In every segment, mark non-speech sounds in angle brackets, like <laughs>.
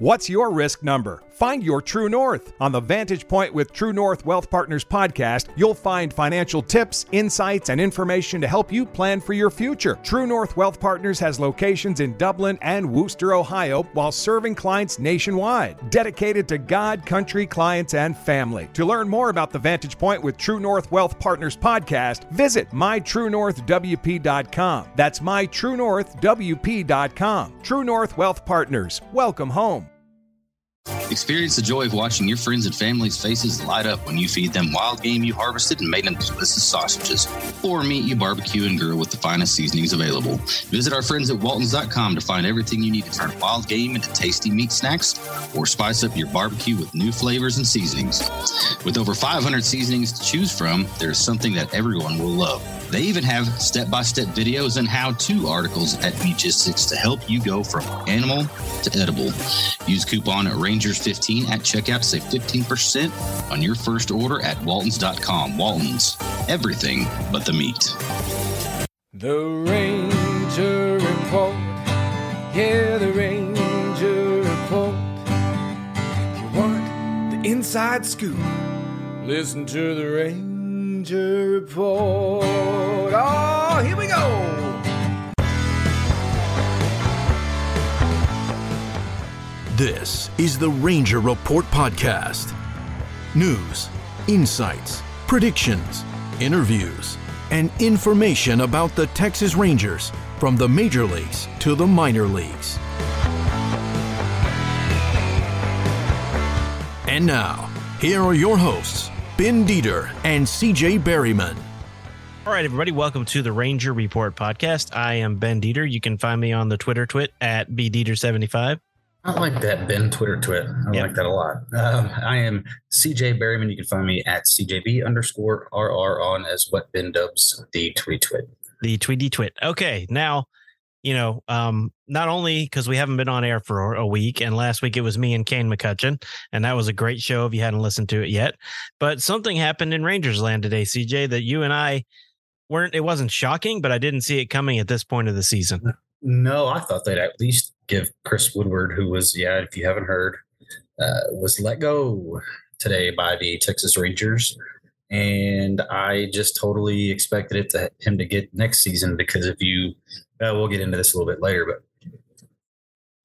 What's your risk number? Find your true north. On the Vantage Point with True North Wealth Partners podcast, you'll find financial tips, insights, and information to help you plan for your future. True North Wealth Partners has locations in Dublin and Wooster, Ohio, while serving clients nationwide. Dedicated to God, country, clients, and family. To learn more about the Vantage Point with True North Wealth Partners podcast, visit mytruenorthwp.com. That's mytruenorthwp.com. True North Wealth Partners. Welcome home. Experience the joy of watching your friends and family's faces light up when you feed them wild game you harvested and made into delicious sausages, or meat you barbecue and grill with the finest seasonings available. Visit our friends at Waltons.com to find everything you need to turn wild game into tasty meat snacks, or spice up your barbecue with new flavors and seasonings. With over 500 seasonings to choose from, there's something that everyone will love. They even have step by step videos and how to articles at Meatgistics to help you go from animal to edible. Use coupon Rangers15 at checkout to save 15% on your first order at Waltons.com. Waltons, everything but the meat. The Ranger Report. Yeah, the Ranger Report. You want the inside scoop? Listen to the Ranger Report. Oh, here we go. This is the Ranger Report Podcast. News, insights, predictions, interviews, and information about the Texas Rangers from the major leagues to the minor leagues. And now, here are your hosts, Ben Dieter and CJ Berryman. All right, everybody, welcome to the Ranger Report podcast. I am Ben Dieter. You can find me on the Twitter twit at bdieter75. I like that Ben Twitter twit. I Yep. like that a lot. Um, I am CJ Berryman. You can find me at CJB underscore RR on as what Ben dubs the tweet twit. the Tweety Twit. Okay, now, you know, um, not only because we haven't been on air for a week, and last week it was me and Kane McCutcheon, and that was a great show if you hadn't listened to it yet. But something happened in Rangers land today, CJ, that you and I weren't, it wasn't shocking, but I didn't see it coming at this point of the season. No, I thought they'd at least give Chris Woodward, who was, yeah, if you haven't heard, uh, was let go today by the Texas Rangers. And I just totally expected it to him to get next season because if you, uh, we'll get into this a little bit later, but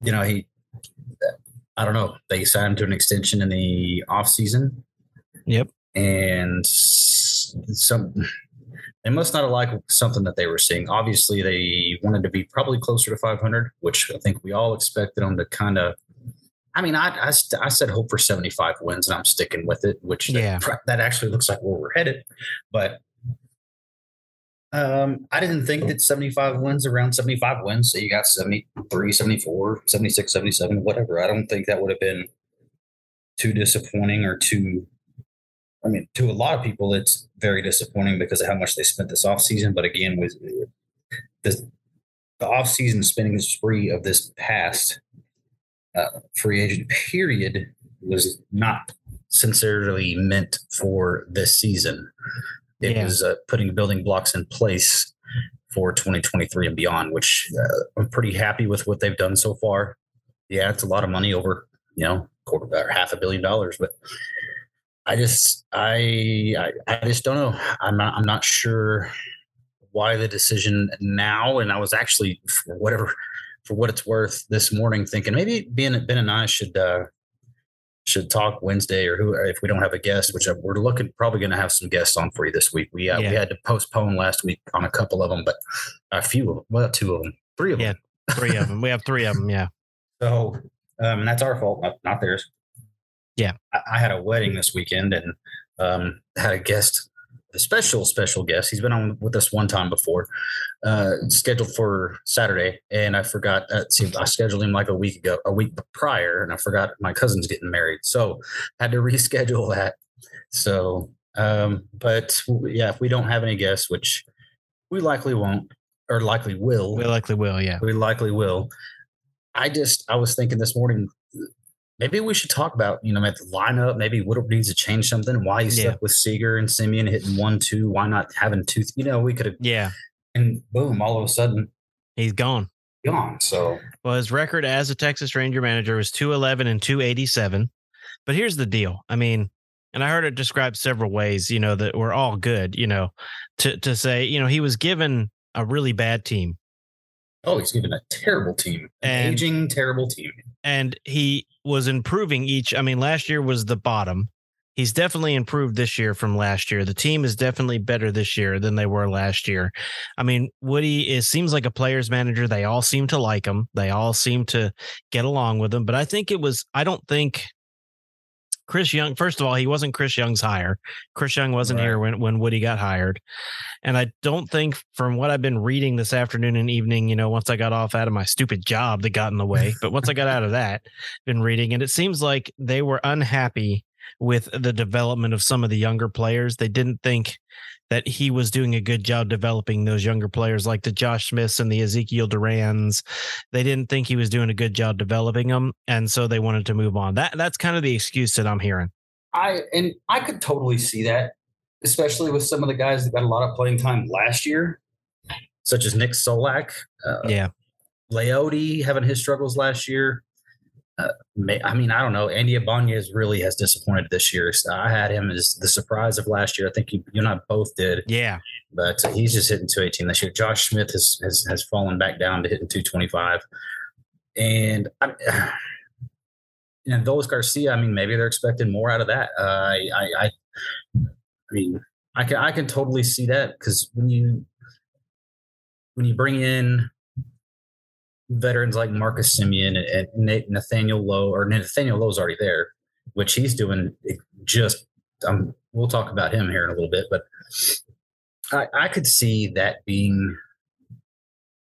you know, he, I don't know, they signed him to an extension in the off season. Yep. And some, they must not have liked something that they were seeing. Obviously, they wanted to be probably closer to 500, which I think we all expected them to kind of. I mean, I, I, I said hope for 75 wins, and I'm sticking with it, which that- Yeah. that, actually looks like where we're headed. But um, I didn't think that 75 wins around 75 wins. So you got 73, 74, 76, 77, whatever. I don't think that would have been too disappointing or too I mean, to a lot of people, it's very disappointing because of how much they spent this offseason. But again, with the, the offseason spending spree of this past uh, free agent period was not sincerely meant for this season. It Yeah. was uh, putting building blocks in place for 2023 and beyond, which uh, I'm pretty happy with what they've done so far. Yeah, it's a lot of money over, you know, quarter or half a billion dollars, but I just I, I I just don't know. I'm not I'm not sure why the decision now. And I was actually for whatever for what it's worth this morning thinking maybe Ben Ben and I should uh should talk Wednesday or who if we don't have a guest, which we're looking probably going to have some guests on for you this week. We uh, Yeah. we had to postpone last week on a couple of them, but a few of them, well, two of them, three of Yeah. them. Three of them. We have three of them. Yeah. So, um, and that's our fault, not, not theirs. Yeah. I, I had a wedding this weekend and um, had a guest, special, special guest. He's been on with us one time before, uh, scheduled for Saturday. And I forgot, uh, see, I scheduled him like a week ago, a week prior, and I forgot my cousin's getting married. So had to <laughs> reschedule that. So, um, but yeah, if we don't have any guests, which we likely won't, or likely will, We likely will. Yeah. we likely will. I just I was thinking this morning, maybe we should talk about you know maybe the lineup. Maybe Woodward needs to change something. Why he's Yeah. stuck with Seager and Semien hitting one two? Why not having two? You know we could have Yeah. and boom, all of a sudden He's gone. Gone. So, well, his record as a Texas Ranger manager was 211 and 287. But here's the deal. I mean, and I heard it described several ways, you know, that were all good, you know, to to say, you know, he was given a really bad team. Oh, he's given a terrible team, an And- aging terrible team. and he was improving each. I mean, last year was the bottom. He's definitely improved this year from last year. The team is definitely better this year than they were last year. I mean, Woody is seems like a player's manager. They all seem to like him. They all seem to get along with him. But I think it was. I don't think Chris Young. First of all, he wasn't Chris Young's hire. Chris Young wasn't Right. here when when Woody got hired. And I don't think, from what I've been reading this afternoon and evening, you know, once I got off out of my stupid job that got in the way, but once I got out of that, <laughs> been reading, and it seems like they were unhappy with the development of some of the younger players. They didn't think that he was doing a good job developing those younger players, like the Josh Smiths and the Ezekiel Durans. They didn't think he was doing a good job developing them, and so they wanted to move on. That that's kind of the excuse that I'm hearing. I and I could totally see that, especially with some of the guys that got a lot of playing time last year, such as Nick Solak, uh, Yeah, Leody having his struggles last year. Uh, I mean, I don't know. Andy Ibanez really has disappointed this year. So I had him as the surprise of last year. I think you, you and I both did, yeah, but he's just hitting 218 this year. Josh Smith has has, has fallen back down to hitting 225. And I, <sighs> and Dolis Garcia, I mean, maybe they're expecting more out of that. Uh, I, I, I, I mean, I can I can totally see that because when you when you bring in veterans like Marcus Semien and, Nathaniel Lowe, or Nathaniel Lowe's already there, which he's doing just. Um, we'll talk about him here in a little bit, but I, I could see that being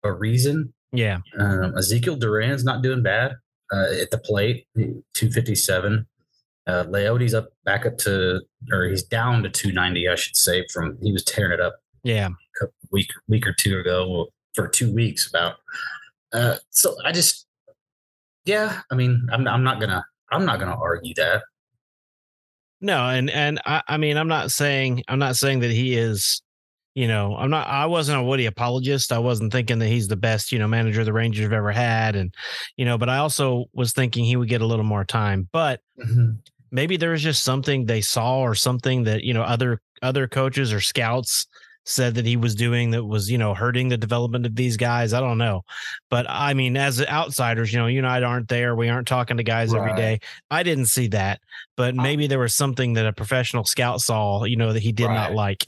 a reason. yeah, Um, Ezekiel Duran's not doing bad uh, at the plate, 257. Uh, Leody's up back up to, or he's down to 290, I should say. From he was tearing it up yeah. a week week or two ago for two weeks about. Uh, so I just, yeah, I mean, I'm I'm not gonna I'm not gonna argue that. No, and and I, I mean, I'm not saying I'm not saying that he is, you know, I'm not. I wasn't a Woody apologist. I wasn't thinking that he's the best, you know, manager the Rangers have ever had, and you know, but I also was thinking he would get a little more time. But maybe there was just something they saw or something that you know other other coaches or scouts said that he was doing that was you know hurting the development of these guys i don't know. But i mean as outsiders you know you and i aren't there we aren't talking to guys every Right. day. I didn't see that but maybe there was something that a professional scout saw you know that he did not like.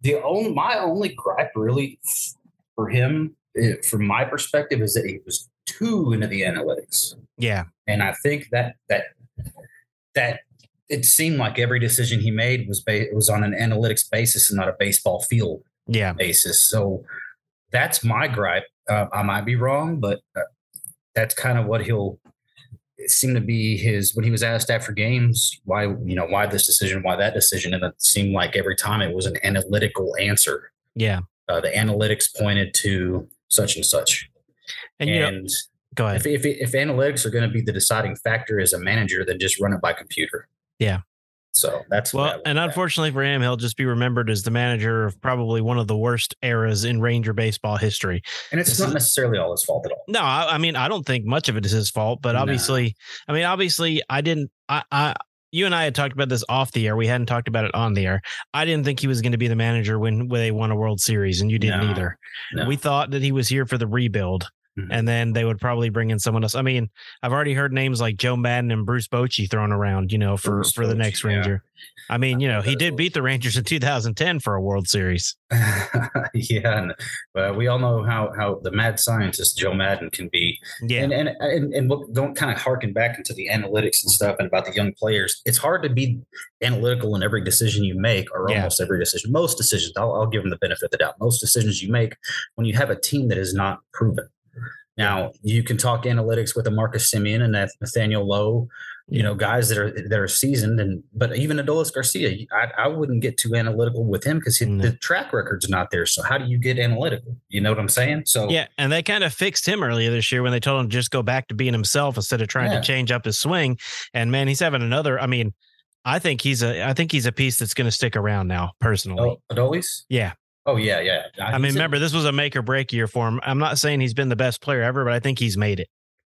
The only my only gripe really for him, eh, from my perspective, is that he was too into the analytics. yeah. And I think that that that it seemed like every decision he made was ba- was on an analytics basis and not a baseball field yeah basis. So that's my gripe. Uh, I might be wrong, but uh, that's kind of what he'll. seem to be his when he was asked after games why you know why this decision why that decision and it seemed like every time it was an analytical answer. yeah Uh, the analytics pointed to such and such, and, you know go ahead if, if, if analytics are going to be the deciding factor as a manager, then just run it by computer. Yeah. So that's Well, and at. unfortunately for him, he'll just be remembered as the manager of probably one of the worst eras in Ranger baseball history. and it's this not is- necessarily all his fault at all. No, I, I mean, I don't think much of it is his fault, but No. obviously, I mean, obviously, I didn't. I, I, you and I had talked about this off the air. We hadn't talked about it on the air. I didn't think he was going to be the manager when, when they won a World Series, and you didn't No. either. No. We thought that he was here for the rebuild, Mhm. and then they would probably bring in someone else. I mean, I've already heard names like Joe Maddon and Bruce Bochy thrown around, you know, for Bruce for the next yeah. Ranger. I mean, you know, he did beat the Rangers in 2010 for a World Series. <laughs> yeah, and, uh, we all know how how the mad scientist Joe Maddon can be, Yeah, and and and, and look, don't kind of harken back into the analytics and stuff and about the young players. It's hard to be analytical in every decision you make, or Yeah. almost every decision. Most decisions, I'll, I'll give them the benefit of the doubt. Most decisions you make when you have a team that is not proven. Now you can talk analytics with a Marcus Semien and that Nathaniel Lowe, you know, guys that are that are seasoned, and but even Adolis Garcia, I, I wouldn't get too analytical with him because No. the track record's not there. So how do you get analytical? You know what I'm saying? So Yeah, and they kind of fixed him earlier this year when they told him to just go back to being himself instead of trying Yeah. to change up his swing. And man, he's having another. I mean, I think he's a. I think he's a piece that's going to stick around now. Personally, Oh, Adolis? yeah, Oh yeah, yeah. I mean, remember this was a make or break year for him. I'm not saying he's been the best player ever, but I think he's made it.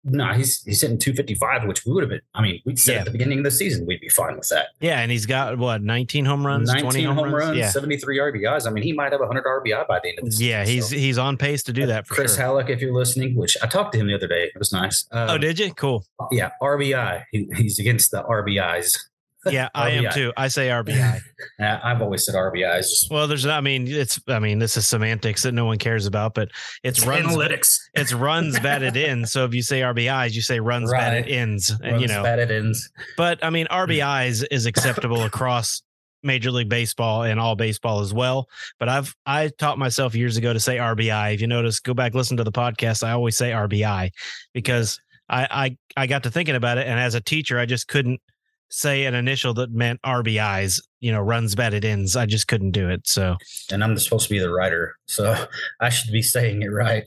No, he's he's hitting 255, which we would have been. I mean, we said Yeah. at the beginning of the season we'd be fine with that. Yeah, and he's got what 19 home runs, 19 20 home, runs, Yeah, 73 RBIs. I mean, he might have 100 RBI by the end of the season. yeah, he's so. he's on pace to do that for Chris sure. Halleck, if you're listening, which I talked to him the other day, it was nice. Um, oh, did you? Cool. yeah, RBI. He, he's against the RBIs. Yeah, <laughs> I am too. I say RBI. <laughs> I've always said RBIs. Just Well, there's I mean, it's I mean, this is semantics that no one cares about, but it's runs analytics. it's runs batted in. So if you say RBIs, you say runs batted Right. ins. And you know, batted ends. but I mean RBIs mm. is acceptable across Major League Baseball and all baseball as well. But I've I taught myself years ago to say RBI. If you notice, go back listen to the podcast. I always say RBI because I I I got to thinking about it, and as a teacher, I just couldn't say an initial that meant RBIs. You know, runs batted ins. I just couldn't do it. So and I'm supposed to be the writer, so <laughs> I should be saying it right.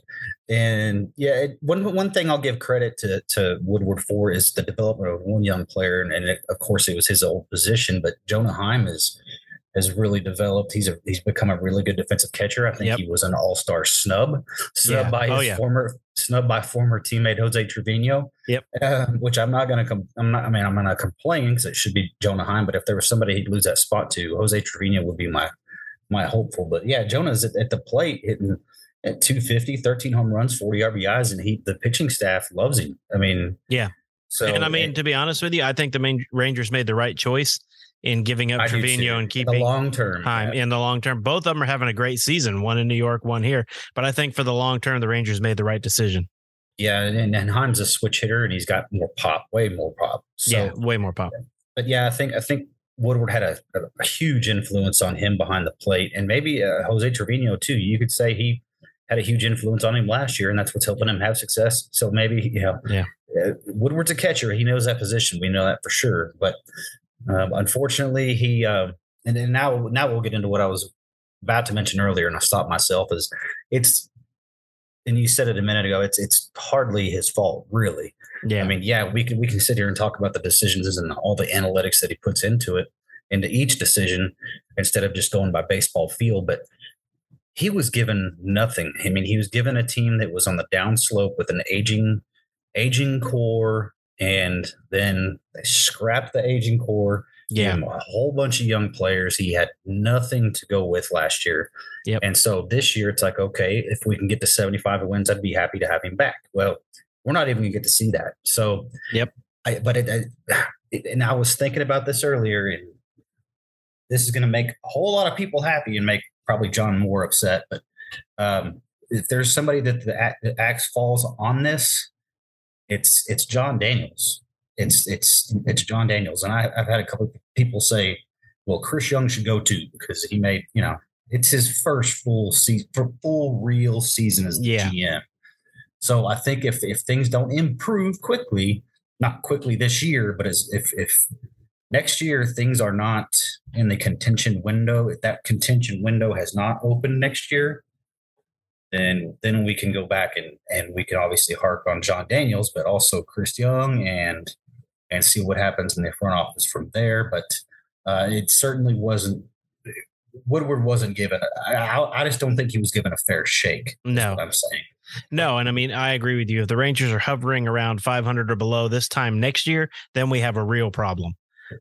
And yeah, it, one one thing I'll give credit to to Woodward for is the development of one young player, and, and it, of course it was his old position, but Jonah Heim is has really developed. He's a, he's become a really good defensive catcher. I think Yep. he was an All Star snub, snub Yeah. by his Oh, yeah. former snub by former teammate Jose Trevino. Yep. Uh, which I'm not going to. Com- I'm not. I mean, I'm to complain because it should be Jonah Heim. But if there was somebody he'd lose that spot to, Jose Trevino would be my my hopeful. But yeah, Jonah's at, at the plate hitting at 250, 13 home runs, 40 RBIs, and he the pitching staff loves him. I mean, Yeah. So and I mean, to be honest with you, I think the main Rangers made the right choice in giving up I Trevino and keeping the long term time yeah. in the long term. Both of them are having a great season, one in New York, one here. But I think for the long term, the Rangers made the right decision. Yeah, and, and Heim's a switch hitter, and he's got more pop, way more pop. So, yeah, way more pop. but yeah, I think I think Woodward had a, a, a huge influence on him behind the plate, and maybe uh, Jose Trevino too. You could say he had a huge influence on him last year, and that's what's helping him have success. So maybe you know, Yeah. uh, Woodward's a catcher. He knows that position. We know that for sure. But um, unfortunately, he uh, and then now now we'll get into what I was about to mention earlier, and I stopped myself. Is it's and you said it a minute ago. It's it's hardly his fault, really. Yeah. I mean, yeah, we can we can sit here and talk about the decisions and all the analytics that he puts into it, into each decision, instead of just going by baseball feel. But he was given nothing. I mean, he was given a team that was on the downslope with an aging, aging core, and then they scrapped the aging core. yeah. a whole bunch of young players. He had nothing to go with last year. Yep. And so this year it's like, okay, if we can get to 75 wins, I'd be happy to have him back. Well, we're not even gonna get to see that. So Yep. I, but it, it, and I was thinking about this earlier, and this is gonna make a whole lot of people happy and make probably John Moore upset. But um, if there's somebody that the, act- the axe falls on this, it's it's Jon Daniels. It's it's it's Jon Daniels, and I, I've had a couple of people say, "Well, Chris Young should go too because he made you know it's his first full season, for full real season as the Yeah. GM." So I think if if things don't improve quickly, not quickly this year, but as if if next year things are not in the contention window, if that contention window has not opened next year, then then we can go back and and we can obviously hark on Jon Daniels, but also Chris Young and and see what happens in the front office from there. But uh, it certainly wasn't. Woodward wasn't given. I, I, I just don't think he was given a fair shake. No. what I'm saying. No, and I mean I agree with you. If the Rangers are hovering around 500 or below this time next year, then we have a real problem.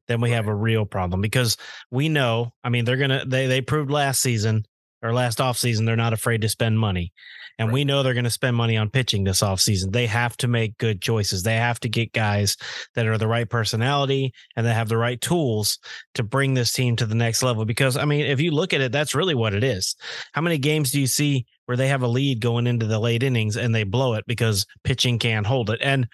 Then we have a real problem because we know. I mean, they're gonna they they proved last season or last offseason they're not afraid to spend money, and we know they're going to spend money on pitching this offseason. They have to make good choices. They have to get guys that are the right personality and that have the right tools to bring this team to the next level. Because I mean, if you look at it, that's really what it is. How many games do you see where they have a lead going into the late innings and they blow it because pitching can't hold it? And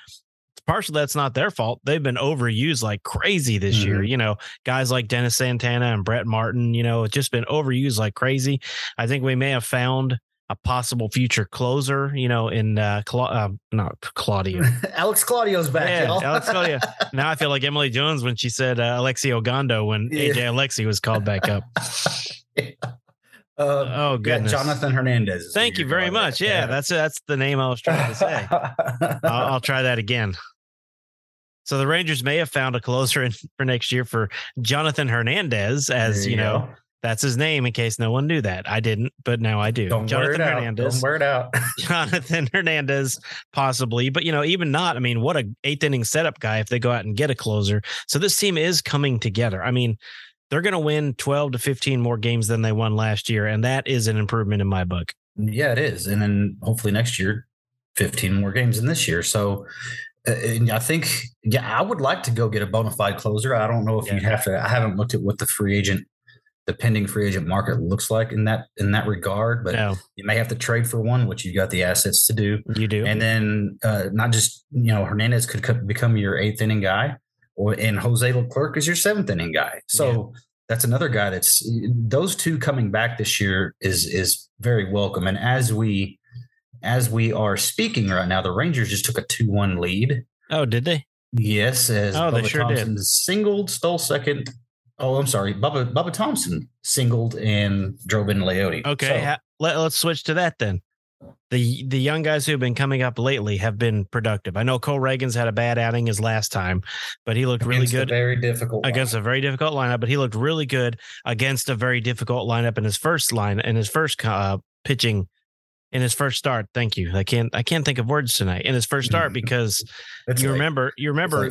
partially that's not their fault. They've been overused like crazy this year. You know, guys like Dennis Santana and Brett Martin, you know, it's just been overused like crazy. I think we may have found a possible future closer, you know, in uh, Cla- uh not Claudio. <laughs> Alex Claudio's back. Yeah. Alex Claudio. <laughs> Now I feel like Emily Jones when she said uh, Alexi Ogando when Yeah. AJ Alexi was called back up. <laughs> Uh, Oh yeah, goodness. Jonathan Hernandez. Thank you very much. that. Yeah, that's that's the name I was trying to say. I'll, I'll try that again. So the Rangers may have found a closer in, <laughs> for next year for Jonathan Hernandez, as There you know, go. That's his name. In case no one knew that, I didn't, but now I do. Don't it out. Don't wear it out. <laughs> <laughs> Jonathan Hernandez, possibly, but you know, even not. I mean, what a eighth inning setup guy if they go out and get a closer. So this team is coming together. I mean, they're going to win 12 to 15 more games than they won last year, and that is an improvement in my book. Yeah, it is. And then hopefully next year, 15 more games than this year. So and I think, yeah, I would like to go get a bona fide closer. I don't know if Yeah. you have to. I haven't looked at what the free agent, the pending free agent market looks like in that in that regard. But No, you may have to trade for one, which you've got the assets to do. you do. And then uh, not just you know Hernandez could co- become your eighth inning guy, or and Jose Leclerc is your seventh inning guy. So that's another guy that's those two coming back this year is is very welcome. And as we as we are speaking right now, the Rangers just took a two one lead. oh, did they? Yes, as Oh, they Bubba sure did. Thompson singled, stole second. Oh, I'm sorry, Bubba Bubba Thompson singled and drove in Leody. Okay, So- let, let's switch to that then. The the young guys who've been coming up lately have been productive. I know Cole Ragans had a bad outing his last time, but he looked really good very difficult against a very difficult lineup. But he looked really good against a very difficult lineup in his first line in his first uh, pitching in his first start. Thank you. I can't I can't think of words tonight in his first start because It's you late. remember you remember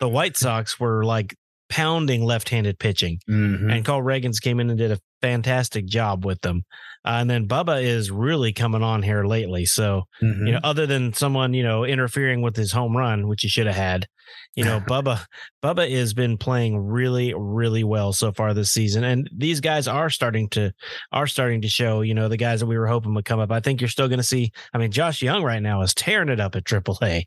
the White Sox were like pounding left-handed pitching Mhm. and Cole Ragans came in and did a fantastic job with them. Uh, and then Bubba is really coming on here lately. So, Mhm. you know, other than someone, you know, interfering with his home run, which he should have had, you know, Bubba, Bubba has been playing really, really well so far this season. And these guys are starting to, are starting to show, you know, the guys that we were hoping would come up. I think you're still going to see, I mean, Josh Jung right now is tearing it up at AAA.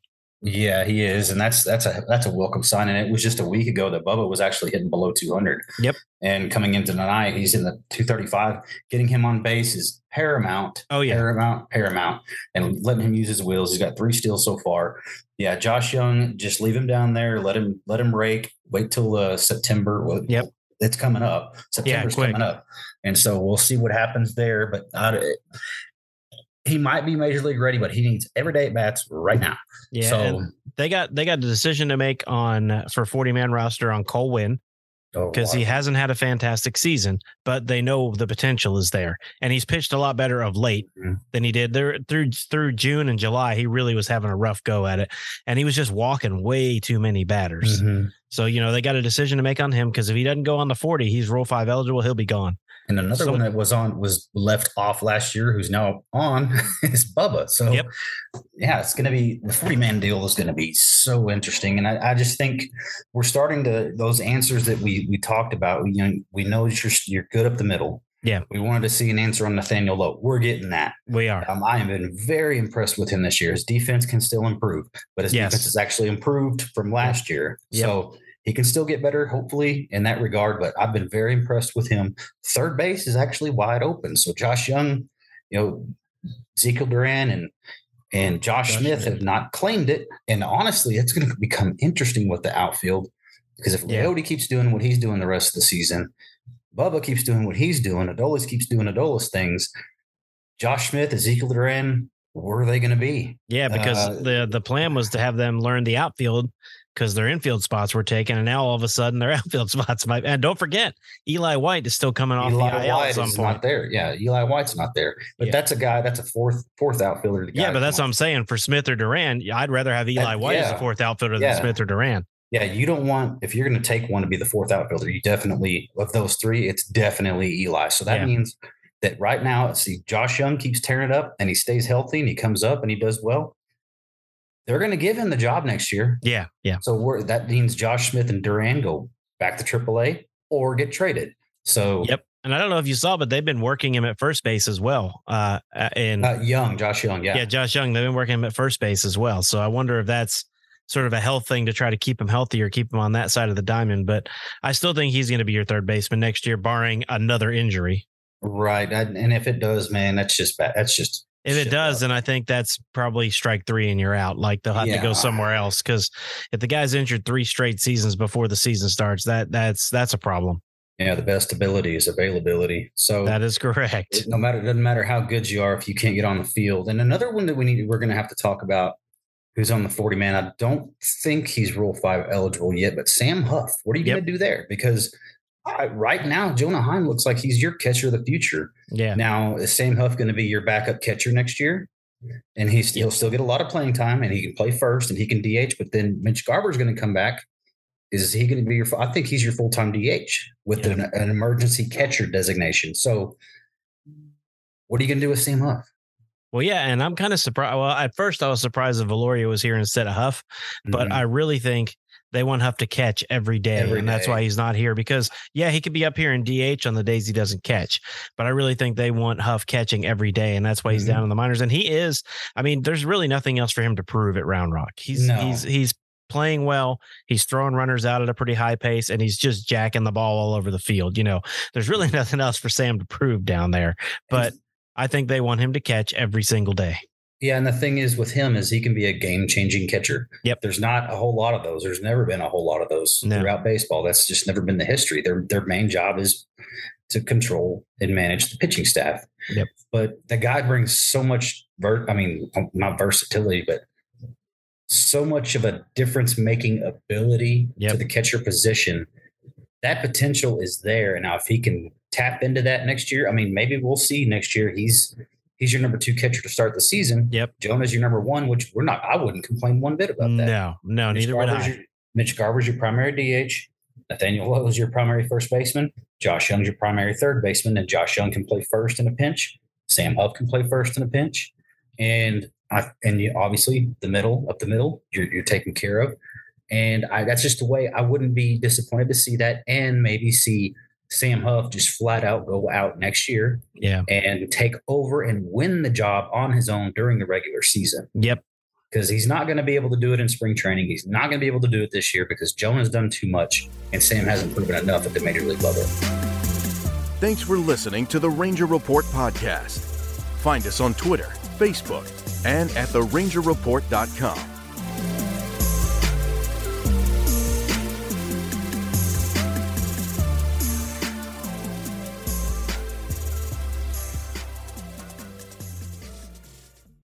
Yeah, he is, and that's that's a that's a welcome sign. And it was just a week ago that Bubba was actually hitting below 200. Yep. And coming into tonight, he's in the 235. Getting him on base is paramount. Oh, yeah. paramount, paramount, and letting him use his wheels. He's got three steals so far. Yeah, Josh Jung, just leave him down there. Let him let him rake. Wait till uh, September. Well, Yep. It's coming up. September's quick. coming up, and so we'll see what happens there. But I, he might be major league ready, but he needs everyday at bats right now. Yeah. so they got, they got a decision to make on uh, for 40 man roster on Cole Winn. oh, because he hasn't had a fantastic season, but they know the potential is there, and he's pitched a lot better of late Mhm. than he did there through through June and July. He really was having a rough go at it, and he was just walking way too many batters. Mhm. So you know they got a decision to make on him because if he doesn't go on the forty, he's Rule Five eligible. He'll be gone. And another So- one that was on was left off last year, who's now on, <laughs> is Bubba. So, Yep. yeah, it's going to be the 40 man deal is going to be so interesting. And I, I just think we're starting to, those answers that we we talked about, we, you know, we know that you're, you're good up the middle. Yeah. We wanted to see an answer on Nathaniel Lowe. We're getting that. We are. Um, I have been very impressed with him this year. His defense can still improve, but his Yes. defense has actually improved from last year. Yep. So he can still get better, hopefully, in that regard. But I've been very impressed with him. Third base is actually wide open. So Josh Jung, you know, Ezekiel Duran and and Josh, Josh Smith have not claimed it. And honestly, it's going to become interesting with the outfield because if Yeah. Keeps doing what he's doing the rest of the season, Bubba keeps doing what he's doing, Adolis keeps doing Adolis things. Josh Smith, Ezekiel Duran, where are they going to be? Yeah, because Uh, the the plan was to have them learn the outfield because their infield spots were taken, and now all of a sudden their <laughs> outfield spots might. And don't forget, Eli White is still coming off Eli the IL White at some is point. not there. Yeah, Eli White's not there. But Yeah. that's a guy. That's a fourth fourth outfielder. Yeah, but that's what I'm saying. For Smith or Duran, I'd rather have Eli White as yeah. a fourth outfielder Yeah. than Smith or Duran. Yeah, you don't want if you're going to take one to be the fourth outfielder. You definitely of those three, it's definitely Eli. So that means that right now, see, Josh Jung keeps tearing it up, and he stays healthy, and he comes up, and he does well. They're going to give him the job next year. Yeah, yeah. So we're, that means Josh Smith and Duran go back to AAA or get traded. So Yep. And I don't know if you saw, but they've been working him at first base as well. Uh, uh, and uh, Jung, Josh Jung, yeah. yeah. Josh Jung, they've been working him at first base as well. So I wonder if that's sort of a health thing to try to keep him healthy or keep him on that side of the diamond. But I still think he's going to be your third baseman next year, barring another injury. Right. And if it does, man, that's just bad. That's just If it does, up. then I think that's probably strike three and you're out. Like they'll have to go somewhere else because if the guy's injured three straight seasons before the season starts, that that's that's a problem. yeah, the best ability is availability. So That is correct. it- no matter it doesn't matter how good you are if you can't get on the field. And another one that we need we're going to have to talk about who's on the 40 man. I don't think he's rule 5 eligible yet, but Sam Huff. What are you Yep. going to do there? Because I, right now, Jonah Heim looks like he's your catcher of the future. Yeah. Now, is Sam Huff going to be your backup catcher next year? And he's he'll still get a lot of playing time, and he can play first, and he can DH. But then Mitch Garver is going to come back. Is he going to be your? I think he's your full time DH with Yeah. an, an emergency catcher designation. So, what are you going to do with Sam Huff? Well, yeah, and I'm kind of surprised. Well, at first I was surprised that Viloria was here instead of Huff, but Mhm. I really think they want Huff to catch every day, Every and that's why he's not here. Because yeah, he could be up here in DH on the days he doesn't catch, but I really think they want Huff catching every day, and that's why he's Mhm. down in the minors. And he is. I mean, there's really nothing else for him to prove at Round Rock. He's No. he's he's playing well. He's throwing runners out at a pretty high pace, and he's just jacking the ball all over the field. You know, there's really <laughs> nothing else for Sam to prove down there. But I think they want him to catch every single day. Yeah, and the thing is with him is he can be a game changing catcher. Yep. There's not a whole lot of those. There's never been a whole lot of those No. throughout baseball. That's just never been the history. Their their main job is to control and manage the pitching staff. Yep. But the guy brings so much ver- I mean, um, not versatility, but so much of a difference making ability Yep. to the catcher position. That potential is there. And now if he can tap into that next year, I mean, maybe we'll see next year he's he's your number two catcher to start the season. Yep. Jonah's your number one, which we're not. I wouldn't complain one bit about that. No, no, Mitch neither would Garver's I. Your, Mitch Garver's your primary DH. Nathaniel Lowe is your primary first baseman. Josh Jung's your primary third baseman, and Josh Jung can play first in a pinch. Sam Huff can play first in a pinch, and I, and you, obviously the middle of the middle you're, you're taken care of. And I, that's just the way I wouldn't be disappointed to see that, and maybe see Sam Huff just flat out go out next year Yeah. and take over and win the job on his own during the regular season Yep. because he's not going to be able to do it in spring training. He's not going to be able to do it this year because Jonah's done too much and Sam hasn't proven enough at the major league level. Thanks for listening to the Ranger Report podcast. Find us on Twitter, Facebook, and at therangerreport.com.